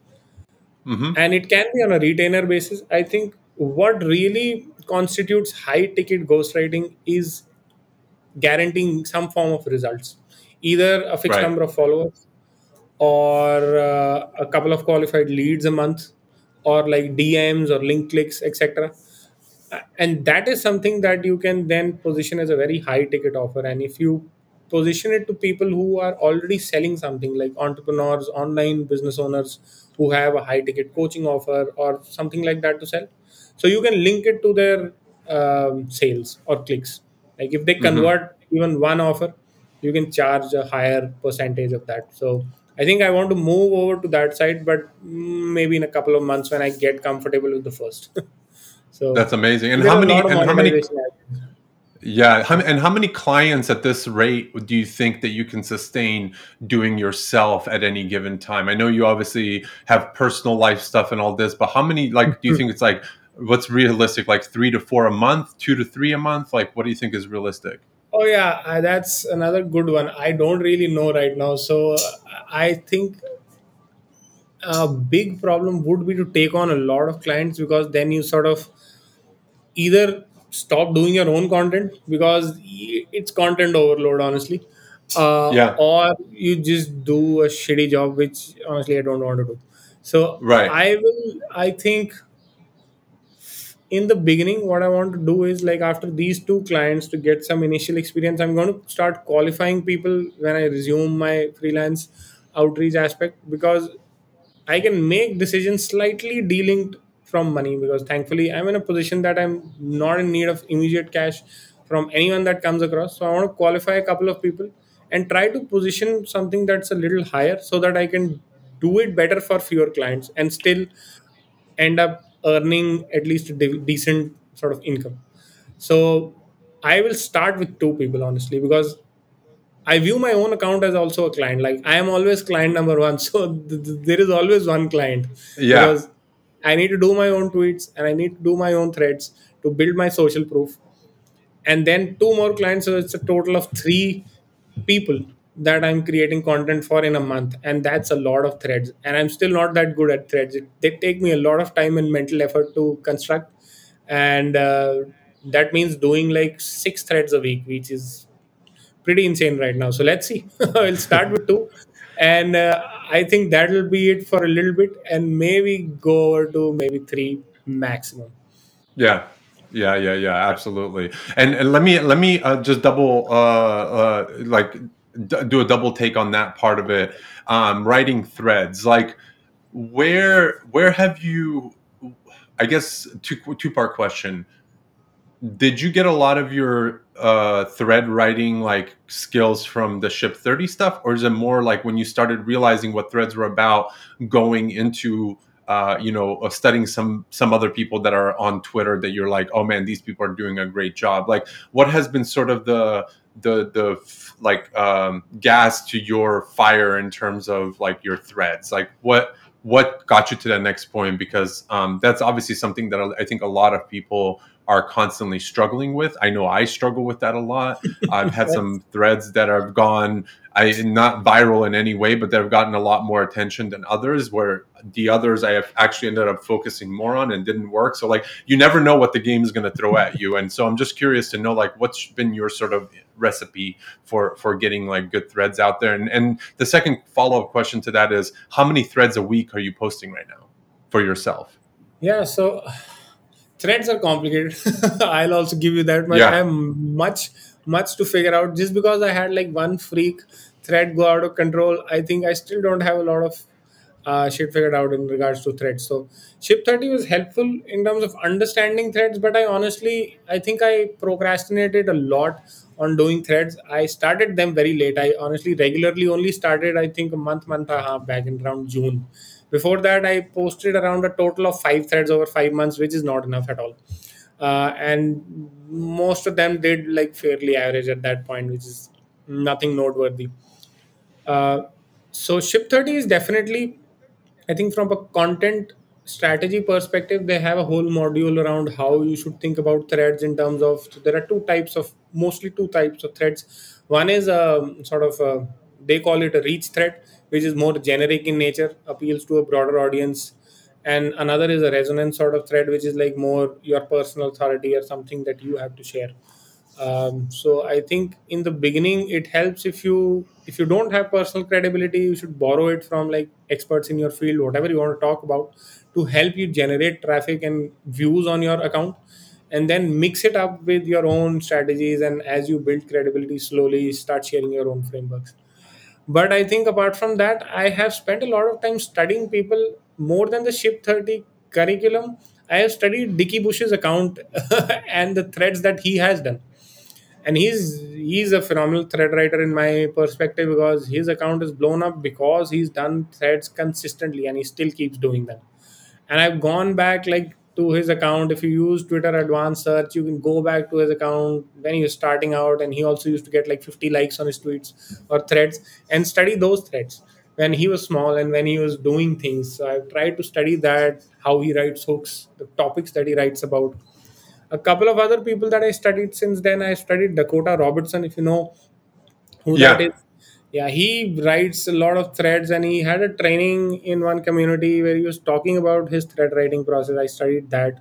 hmm and it can be on a retainer basis i think what really constitutes high ticket ghostwriting is guaranteeing some form of results either a fixed Right. number of followers or uh, a couple of qualified leads a month or like dms or link clicks etc and that is something that you can then position as a very high ticket offer and if you position it to people who are already selling something like entrepreneurs online business owners who have a high ticket coaching offer or something like that to sell so you can link it to their um, sales or clicks. Like if they hmm convert even one offer you can charge a higher percentage of that. So i think i want to move over to that side but mm, maybe in a couple of months when i get comfortable with the first. *laughs* So That's amazing. And how many and how many yeah, how, and how many clients at this rate do you think that you can sustain doing yourself at any given time? I know you obviously have personal life stuff and all this, but how many like do you think it's like what's realistic like 3 to 4 a month, 2 to 3 a month? Like what do you think is realistic? Oh yeah, uh, that's another good one. I don't really know right now. So uh, I think a big problem would be to take on a lot of clients because then you sort of either stop doing your own content because it's content overload honestly uh, Yeah. or you just do a shitty job which honestly i don't want to do so Right. i will i think in the beginning what i want to do is like after these two clients to get some initial experience i'm going to start qualifying people when i resume my freelance outreach aspect because I can make decisions slightly delinked from money because thankfully I'm in a position that I'm not in need of immediate cash from anyone that comes across. So I want to qualify a couple of people and try to position something that's a little higher so that I can do it better for fewer clients and still end up earning at least a de- decent sort of income. So I will start with two people honestly because I view my own account as also a client. Like I am always client number one, *laughs* so th- th- there is always one client Yeah. because I need to do my own tweets and I need to do my own threads to build my social proof, and then two more clients. So it's a total of three people that I'm creating content for in a month, and that's a lot of threads. And I'm still not that good at threads. It, they take me a lot of time and mental effort to construct, and uh, that means doing like six threads a week, which is pretty insane right now. So let's see. *laughs* I'll start with two, and uh, I think that will be it for a little bit, and maybe go over to maybe three maximum. Yeah. Yeah, yeah, yeah, absolutely. And, and let me let me uh, just double uh, uh, like d- do a double take on that part of it. Um, writing threads, like where where have you? I guess two two part question did you get a lot of your uh, thread writing like skills from the ship 30 stuff or is it more like when you started realizing what threads were about going into uh, you know uh, studying some some other people that are on twitter that you're like oh man these people are doing a great job like what has been sort of the the the like um, gas to your fire in terms of like your threads like what what got you to that next point because um, that's obviously something that i think a lot of people are constantly struggling with. I know I struggle with that a lot. *laughs* I've had some threads that have gone I not viral in any way, but they've gotten a lot more attention than others. Where the others I have actually ended up focusing more on and didn't work. So like you never know what the game is going to throw at you, and so I'm just curious to know like what's been your sort of recipe for for getting like good threads out there. And and the second follow up question to that is how many threads a week are you posting right now for yourself? Yeah, so threads are complicated *laughs* i'll also give you that much Yeah. i have much much to figure out just because i had like one freak thread go out of control i think i still don't have a lot of uh, shit figured out in regards to threads so ship 30 was helpful in terms of understanding threads but i honestly i think i procrastinated a lot on doing threads i started them very late i honestly regularly only started i think a month month and a half back in around june before that, I posted around a total of five threads over five months, which is not enough at all. Uh, and most of them did like fairly average at that point, which is nothing noteworthy. Uh, so Ship 30 is definitely, I think, from a content strategy perspective, they have a whole module around how you should think about threads in terms of so there are two types of mostly two types of threads. One is a sort of a, they call it a reach thread, which is more generic in nature, appeals to a broader audience. And another is a resonance sort of thread, which is like more your personal authority or something that you have to share um, so i think in the beginning it helps if you if you don't have personal credibility you should borrow it from like experts in your field whatever you want to talk about to help you generate traffic and views on your account and then mix it up with your own strategies and as you build credibility slowly start sharing your own frameworks but I think apart from that, I have spent a lot of time studying people more than the Ship 30 curriculum. I have studied Dickie Bush's account *laughs* and the threads that he has done. And he's he's a phenomenal thread writer in my perspective because his account is blown up because he's done threads consistently and he still keeps doing them and I've gone back like to his account. If you use Twitter advanced search, you can go back to his account when he was starting out, and he also used to get like 50 likes on his tweets or threads and study those threads when he was small and when he was doing things. So I've tried to study that, how he writes hooks, the topics that he writes about. A couple of other people that I studied since then, I studied Dakota Robertson, if you know who that Yeah. is. Yeah, he writes a lot of threads and he had a training in one community where he was talking about his thread writing process. I studied that.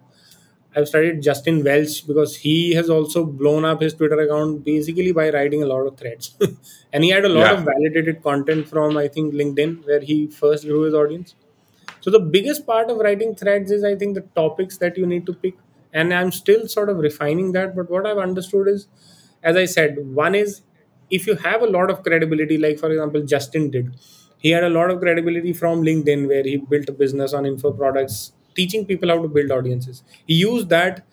I've studied Justin Welsh because he has also blown up his Twitter account basically by writing a lot of threads. *laughs* and he had a lot of validated content from, I think, LinkedIn, where he first grew his audience. So the biggest part of writing threads is I think the topics that you need to pick. And I'm still sort of refining that. But what I've understood is, as I said, one is if you have a lot of credibility, like for example, Justin did. He had a lot of credibility from LinkedIn where he built a business on info products, teaching people how to build audiences. He used that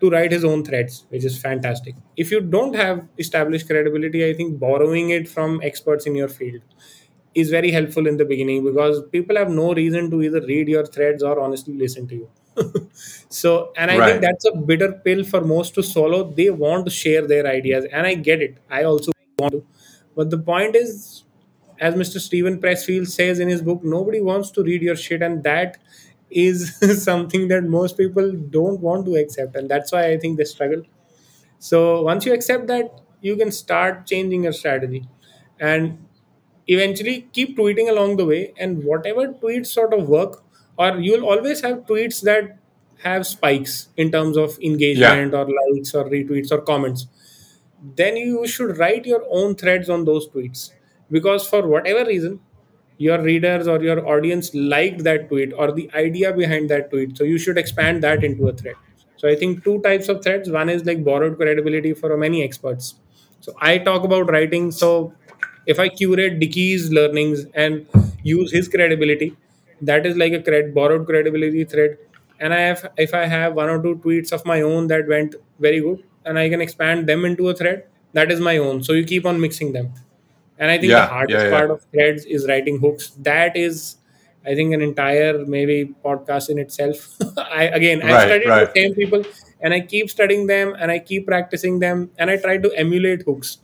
to write his own threads, which is fantastic. If you don't have established credibility, I think borrowing it from experts in your field is very helpful in the beginning because people have no reason to either read your threads or honestly listen to you. *laughs* so, and I think that's a bitter pill for most to swallow. They want to share their ideas, and I get it. I also want to. But the point is, as Mr. Steven Pressfield says in his book, nobody wants to read your shit, and that is *laughs* something that most people don't want to accept, and that's why I think they struggle. So once you accept that, you can start changing your strategy, and eventually keep tweeting along the way and whatever tweets sort of work or you'll always have tweets that have spikes in terms of Yeah. engagement or likes or retweets or comments then you should write your own threads on those tweets. Because for whatever reason your readers or your audience liked that tweet or the idea behind that tweet so you should expand that into a thread. So i think two types of threads one is like borrowed credibility for many experts. So i talk about writing so if i curate dickie's learnings and use his credibility that is like a cred- borrowed credibility thread. And i have if i have one or two tweets of my own that went very good and i can expand them into a thread that is my own. So you keep on mixing them. And i think the Yeah, yeah, hardest yeah. part of threads is writing hooks. That is i think an entire maybe podcast in itself. *laughs* I again i Right, studied the same people and i keep studying them and i keep practicing them and i try to emulate hooks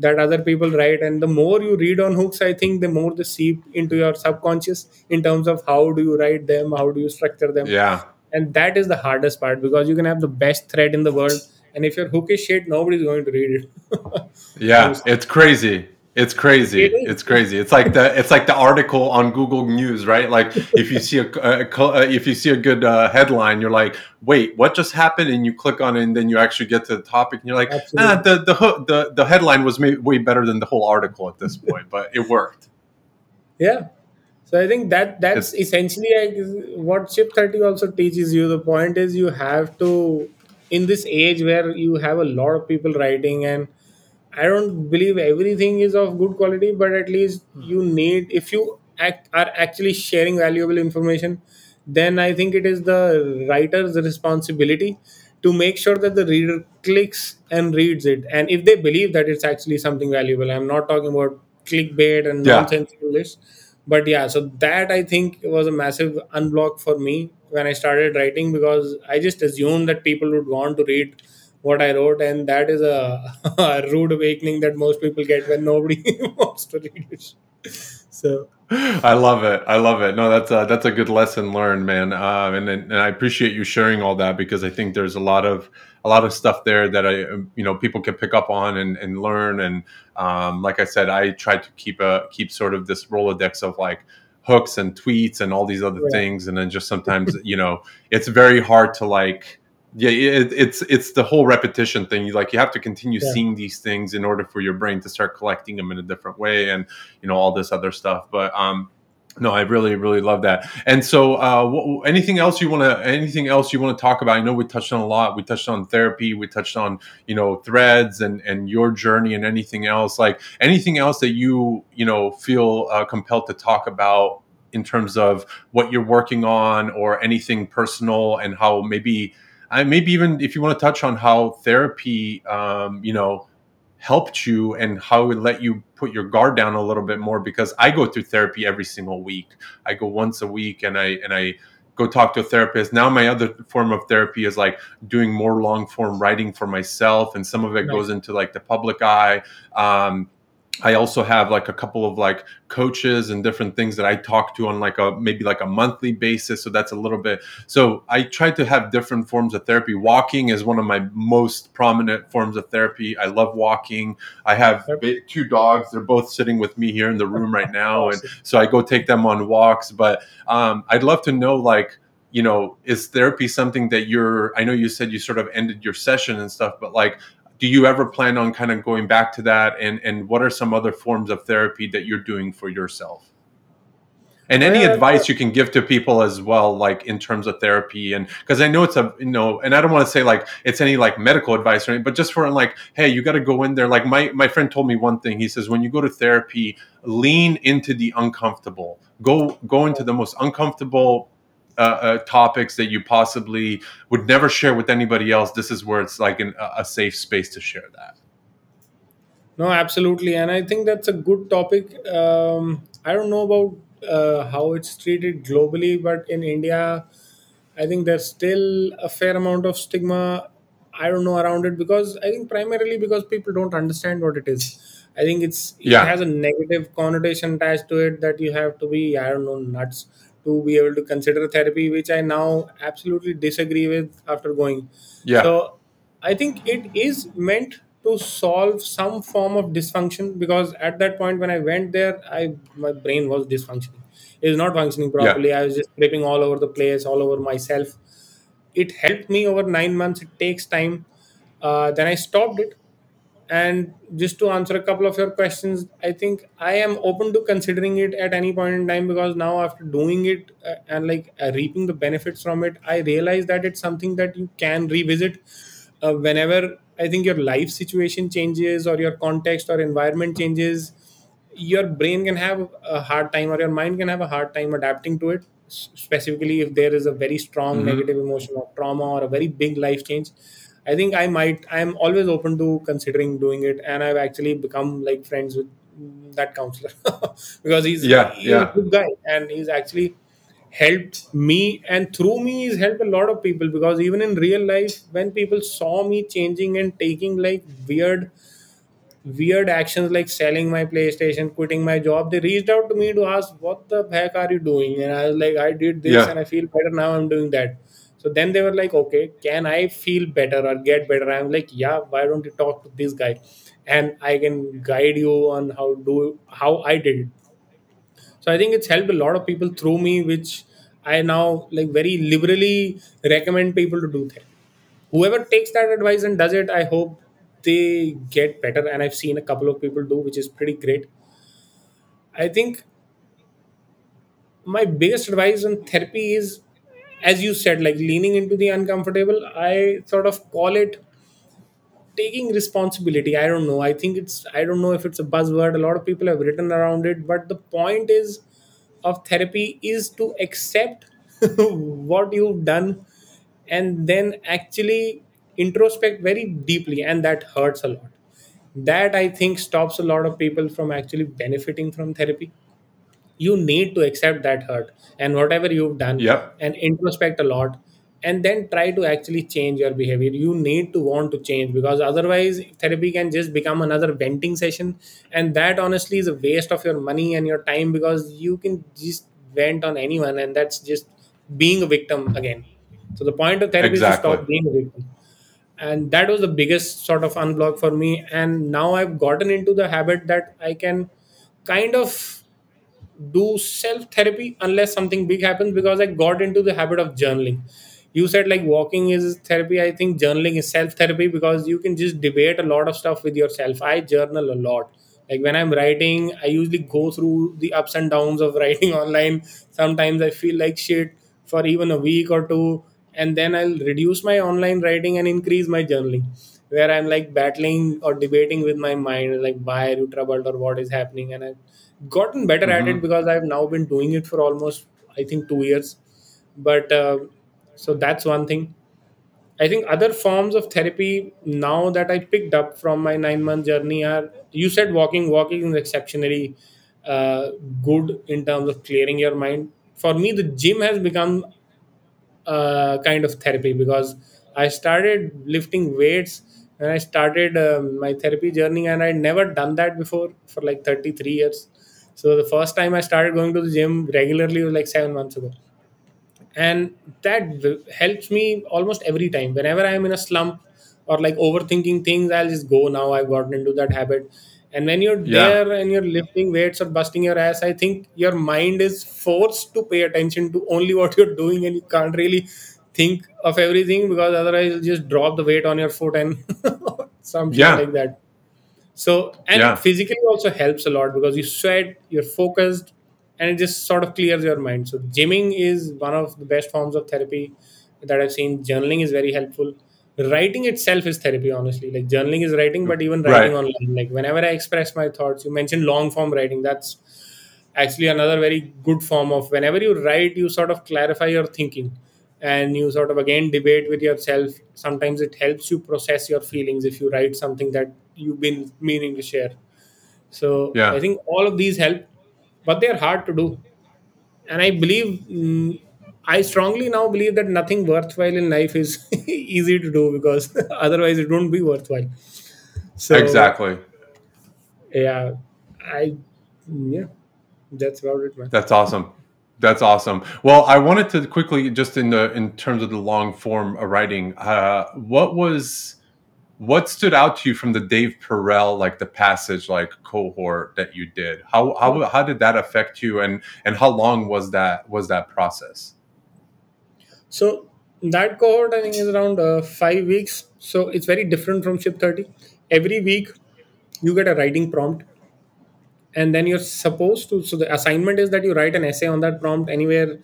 that other people write. And the more you read on hooks i think the more they seep into your subconscious in terms of how do you write them how do you structure them. Yeah. and that is the hardest part because you can have the best thread in the world and if your hook is shit nobody's going to read it *laughs* Yeah, it's crazy. It's crazy. is It's crazy. It's like the it's like the article on Google News, right? Like if you see a, uh, if you see a good uh, headline, you're like, "Wait, what just happened?" And you click on it, and then you actually get to the topic, and you're like, "Ah, the the hoo- the the headline was way better than the whole article at this point, but it worked." yeah so i think that that's It's essentially what Ship 30 also teaches you the point is you have to in this age where you have a lot of people writing and I don't believe everything is of good quality, but at least hmm. you need if you act, are actually sharing valuable information, then I think it is the writer's responsibility to make sure that the reader clicks and reads it. And if they believe that it's actually something valuable, I'm not talking about clickbait and yeah, nonsensical lists. But yeah, so that I think was a massive unblock for me when I started writing because I just assumed that people would want to read what I wrote, and that is a, *laughs* a rude awakening that most people get when nobody *laughs* wants to read it. So I love it. I love it. No, that's a, that's a good lesson learned, man. Um, and and I appreciate you sharing all that because I think there's a lot of a lot of stuff there that I um, you know people can pick up on and, and learn. And um, like I said, I try to keep a keep sort of this rolodex of like hooks and tweets and all these other yeah, things. And then just sometimes you know it's very hard to like yeah it, it's it's the whole repetition thing. You like you have to continue yeah. seeing these things in order for your brain to start collecting them in a different way and you know all this other stuff. But um no i really really love that. And so uh anything else you want to anything else you want to talk about? I know we touched on a lot. We touched on therapy. We touched on you know threads and and your journey and anything else. Like anything else that you you know feel uh, compelled to talk about in terms of what you're working on or anything personal and how maybe I maybe even if you want to touch on how therapy um, you know helped you and how it let you put your guard down a little bit more because I go through therapy every single week. I go once a week and I and I go talk to a therapist. Now my other form of therapy is like doing more long form writing for myself and some of it Right. goes into like the public eye. Um, I also have like a couple of like coaches and different things that I talk to on like a maybe like a monthly basis. So that's a little bit. So I try to have different forms of therapy. Walking is one of my most prominent forms of therapy. I love walking. I have two dogs. They're both sitting with me here in the room right *laughs* now, and so I go take them on walks. But um, I'd love to know like you know is therapy something that you're i know you said you sort of ended your session and stuff but like do you ever plan on kind of going back to that? And and what are some other forms of therapy that you're doing for yourself? And any Well, uh, advice you can give to people as well like in terms of therapy and because i know it's a you know and i don't want to say like it's any like medical advice or anything but just for like hey you got to go in there. Like my my friend told me one thing. He says when you go to therapy lean into the uncomfortable. Go go into the most uncomfortable uh, uh, topics that you possibly would never share with anybody else this is where it's like an, a safe space to share that No, absolutely, and I think that's a good topic. Um, I don't know about uh, how it's treated globally, but in India, I think there's still a fair amount of stigma. I don't know around it because I think primarily because people don't understand what it is. I think it's it yeah has a negative connotation attached to it that you have to be I don't know nuts to be able to consider therapy, which I now absolutely disagree with after going. yeah So I think it is meant to solve some form of dysfunction because at that point when I went there, I my brain was dysfunctioning. It was not functioning properly. yeah. I was just tripping all over the place, all over myself. It helped me over nine months. It takes time. Uh, then I stopped it and just to answer a couple of your questions i think i am open to considering it at any point in time because now after doing it uh, and like uh, reaping the benefits from it i realize that it's something that you can revisit uh, whenever i think your life situation changes or your context or environment changes your brain can have a hard time or your mind can have a hard time adapting to it s- specifically if there is a very strong hmm negative emotion or trauma or a very big life change i think i might i'm always open to considering doing it and i've actually become like friends with that counselor *laughs* because he's Yeah, he's a yeah, good guy and he's actually helped me and through me he's helped a lot of people because even in real life when people saw me changing and taking like weird weird actions like selling my PlayStation, quitting my job, they reached out to me to ask, What the heck are you doing? And I was like, I did this yeah, and I feel better now. I'm doing that. So then they were like, Okay, can I feel better or get better? I'm like, Yeah, why don't you talk to this guy? And I can guide you on how do how I did it. So I think it's helped a lot of people through me, which I now like very liberally recommend people to do therapy whoever takes that advice and does it i hope they get better and i've seen a couple of people do which is pretty great i think my biggest advice on therapy is as you said like leaning into the uncomfortable i sort of call it taking responsibility. I don't know. I think it's i don't know if it's a buzzword. A lot of people have written around it but the point is of therapy is to accept *laughs* what you've done and then actually introspect very deeply and that hurts a lot. That i think stops a lot of people from actually benefiting from therapy you need to accept that hurt and whatever you've done yep, and introspect a lot and then try to actually change your behavior. You need to want to change because otherwise therapy can just become another venting session and that honestly is a waste of your money and your time because you can just vent on anyone and that's just being a victim again. So the point of therapy is to stop being a victim. And that was the biggest sort of unblock for me and now i've gotten into the habit that i can kind of do self therapy unless something big happens because I got into the habit of journaling. You said like walking is therapy. I think journaling is self therapy because you can just debate a lot of stuff with yourself. I journal a lot. Like when I'm writing, I usually go through the ups and downs of *laughs* writing online. Sometimes I feel like shit for even a week or two, and then I'll reduce my online writing and increase my journaling where I'm like battling or debating with my mind, like why are you troubled or what is happening, and I've gotten better at it hmm because I've now been doing it for almost I think two years. But uh, so that's one thing. I think other forms of therapy now that I picked up from my nine month journey are you said walking. Walking is exceptionally uh, good in terms of clearing your mind. For me, the gym has become uh, kind of therapy because I started lifting weights and I started um, my therapy journey, and I'd never done that before for like 33 years. So the first time I started going to the gym regularly was like seven months ago. And that helps me almost every time. Whenever i'm in a slump or like overthinking things i'll just go. Now i've gotten into that habit. And when you're Yeah, there and you're lifting weights or busting your ass i think your mind is forced to pay attention to only what you're doing and you can't really think of everything because otherwise you'll just drop the weight on your foot and *laughs* some shit yeah, like that so, and it yeah, physically also helps a lot because you sweat, you're focused, and it just sort of clears your mind. So, gymming is one of the best forms of therapy that I've seen. Journaling is very helpful. Writing itself is therapy, honestly. Like, journaling is writing, but even writing right. online. Like, whenever I express my thoughts, you mentioned long form writing. That's actually another very good form of whenever you write, you sort of clarify your thinking and you sort of again debate with yourself. Sometimes it helps you process your feelings if you write something that you've been meaning to share. So yeah. I think all of these help, but they're hard to do. And I believe, mm, I strongly now believe that nothing worthwhile in life is *laughs* easy to do because *laughs* otherwise it won't be worthwhile. So exactly. yeah, I yeah, that's about it, man. That's awesome. That's awesome. Well, I wanted to quickly, just in the in terms of the long form writing, uh, what was what stood out to you from the Dave Perell, like the passage, like cohort that you did? How how how did that affect you, and and how long was that was that process? So that cohort I think is around uh, five weeks. So it's very different from Ship 30. every week you get a writing prompt and then you're supposed to so the assignment is that you write an essay on that prompt anywhere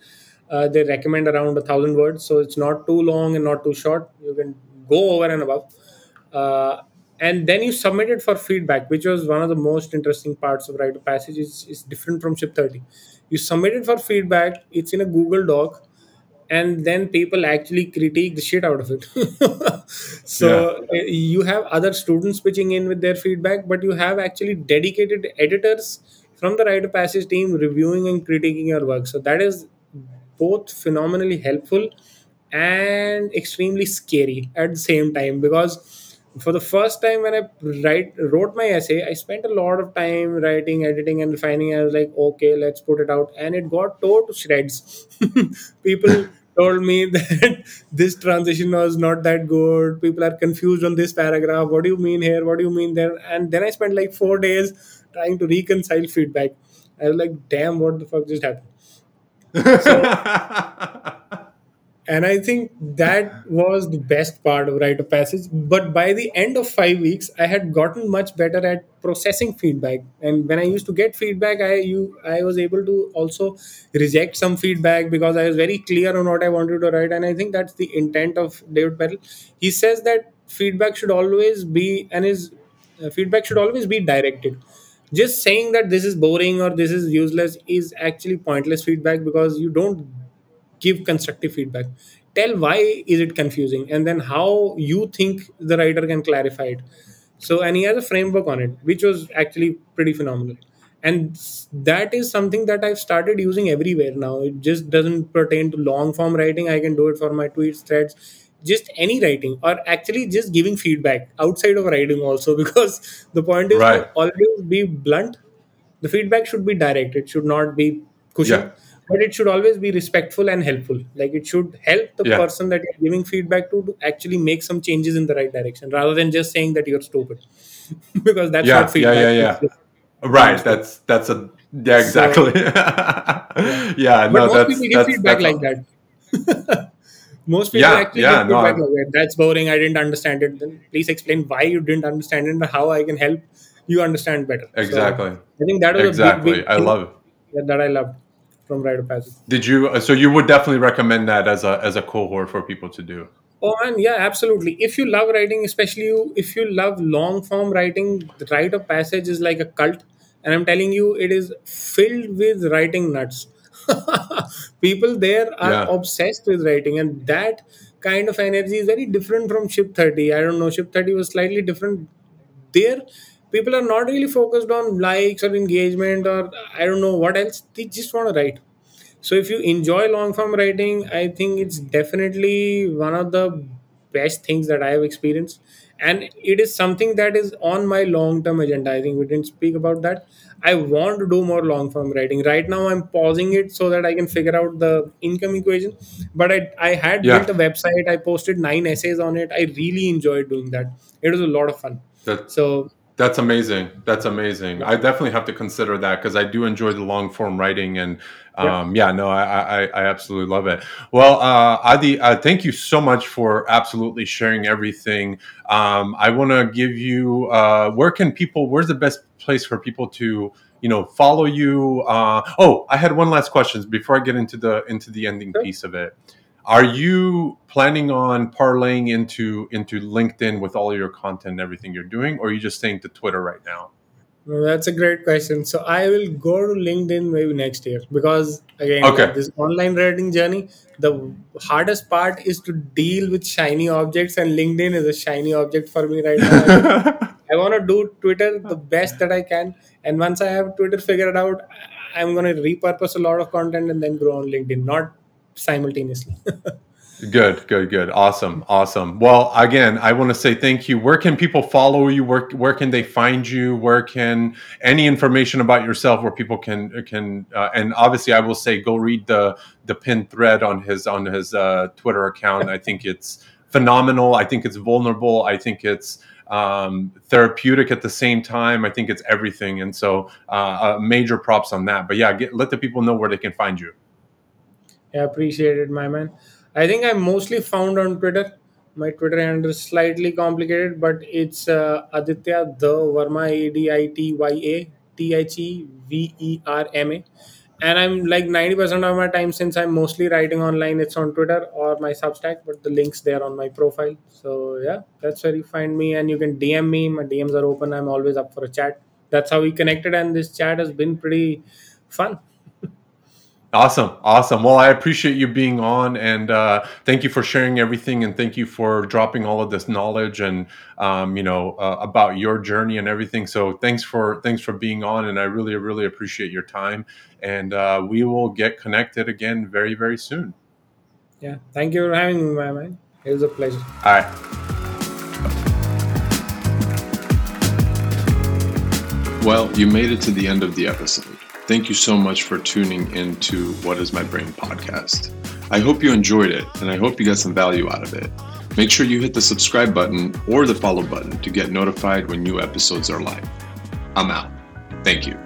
uh, they recommend around a thousand words so it's not too long and not too short you can go over and above uh, and then you submit it for feedback which was one of the most interesting parts of Write of Passage is, is different from ship 30 you submit it for feedback it's in a google doc and then people actually critique the shit out of it. *laughs* So uh, you have other students pitching in with their feedback but you have actually dedicated editors from the Write of Passage team reviewing and critiquing your work. So that is both phenomenally helpful and extremely scary at the same time because for the first time when I write wrote my essay, I spent a lot of time writing, editing, and refining. I was like, okay, let's put it out, and it got tore to shreds. *laughs* People *laughs* told me *laughs* that this transition was not that good. People are confused on this paragraph. What do you mean here? What do you mean there? And then I spent like four days trying to reconcile feedback. I was like, damn, what the fuck just happened? So and i think that was the best part of write of passage. But by the end of five weeks i had gotten much better at processing feedback. And when i used to get feedback i you i was able to also reject some feedback because i was very clear on what i wanted to write. And i think that's the intent of david Perell. he says that feedback should always be and his uh, feedback should always be directed. Just saying that this is boring or this is useless is actually pointless feedback because you don't give constructive feedback. Tell why is it confusing and then how you think the writer can clarify it. So and he has a framework on it which was actually pretty phenomenal. And that is something that i've started using everywhere now. It just doesn't pertain to long form writing. I can do it for my tweets threads just any writing or actually just giving feedback outside of writing also *laughs* because the point is right. always be blunt. The feedback should be direct. It should not be Yeah. But it should always be respectful and helpful like it should help the Yeah. person that you're giving feedback to to actually make some changes in the right direction rather than just saying that you're stupid *laughs* because that's Yeah. not Yeah. feedback Yeah. it's Yeah. Right. That's that's a yeah. so Exactly. *laughs* yeah yeah. but No. most That's people that's feedback that's like that *laughs* most people Yeah. actually Yeah. give No. feedback like that that's boring i didn't understand it then please explain why you didn't understand it and how i can help you understand better so exactly. i think that was a big big Exactly. I love it. that, that i loved from Write of Passage. Did you? uh, So you would definitely recommend that as a as a cohort for people to do. Oh man, yeah, absolutely. If you love writing, especially you, if you love long form writing, the Write of Passage is like a cult, and I'm telling you, it is filled with writing nuts. *laughs* People there are Yeah. obsessed with writing, and that kind of energy is very different from Ship 30. I don't know, Ship 30 was slightly different. There, people are not really focused on likes or engagement or I don't know what else. They just want to write so if you enjoy long form writing, I think it's definitely one of the best things that I have experienced. And it is something that is on my long term agenda. I think we didn't speak about that. I want to do more long form writing. Right now, I'm pausing it so that I can figure out the income equation. But I, I had built Yeah. a website, I posted nine essays on it. I really enjoyed doing that. It was a lot of fun. That So, That's amazing. That's amazing. I definitely have to consider that because I do enjoy the long form writing, and yeah, um, yeah, no, I, I, I absolutely love it. Well, uh, Adi, uh, thank you so much for absolutely sharing everything. Um, I want to give you uh, where can people? Where's the best place for people to you know follow you? Uh, oh, I had one last question before I get into the into the ending sure. piece of it. Are you planning on parlaying into into LinkedIn with all your content and everything you're doing, or are you just staying to Twitter right now? No, that's a great question. So I will go to LinkedIn maybe next year because again, Okay. this online writing journey, the hardest part is to deal with shiny objects, and LinkedIn is a shiny object for me right now. *laughs* I want to do Twitter the best that I can, and once I have Twitter figured out, I'm gonna repurpose a lot of content and then grow on LinkedIn, not simultaneously. *laughs* Good, good, good. Awesome, awesome. Well, again, I want to say thank you. Where can people follow you? Where where can they find you? Where can any information about yourself where people can can uh, and obviously I will say go read the the pinned thread on his on his uh, Twitter account. I think it's phenomenal. I think it's vulnerable. I think it's um, therapeutic at the same time. I think it's everything. And so, uh, uh, major props on that. But yeah, get, let the people know where they can find you. Yeah, appreciate it, my man. I think I'm mostly found on Twitter. My Twitter handle is slightly complicated, but it's uh, Aditya the Verma A D I T Y A T H E V E R M A. And I'm like 90% of my time since I'm mostly writing online, it's on Twitter or my Substack, but the link's there on my profile. So yeah, that's where you find me, and you can DM me. My DMs are open. I'm always up for a chat. That's how we connected, and this chat has been pretty fun. Awesome, awesome. Well, I appreciate you being on, and uh, thank you for sharing everything, and thank you for dropping all of this knowledge and um, you know uh, about your journey and everything. So thanks for thanks for being on, and I really really appreciate your time. And uh, we will get connected again very very soon. Yeah, thank you for having me, my man. It was a pleasure. All right. Well, you made it to the end of the episode. Thank you so much for tuning into What is My Brain podcast. I hope you enjoyed it and I hope you got some value out of it. Make sure you hit the subscribe button or the follow button to get notified when new episodes are live. I'm out. Thank you.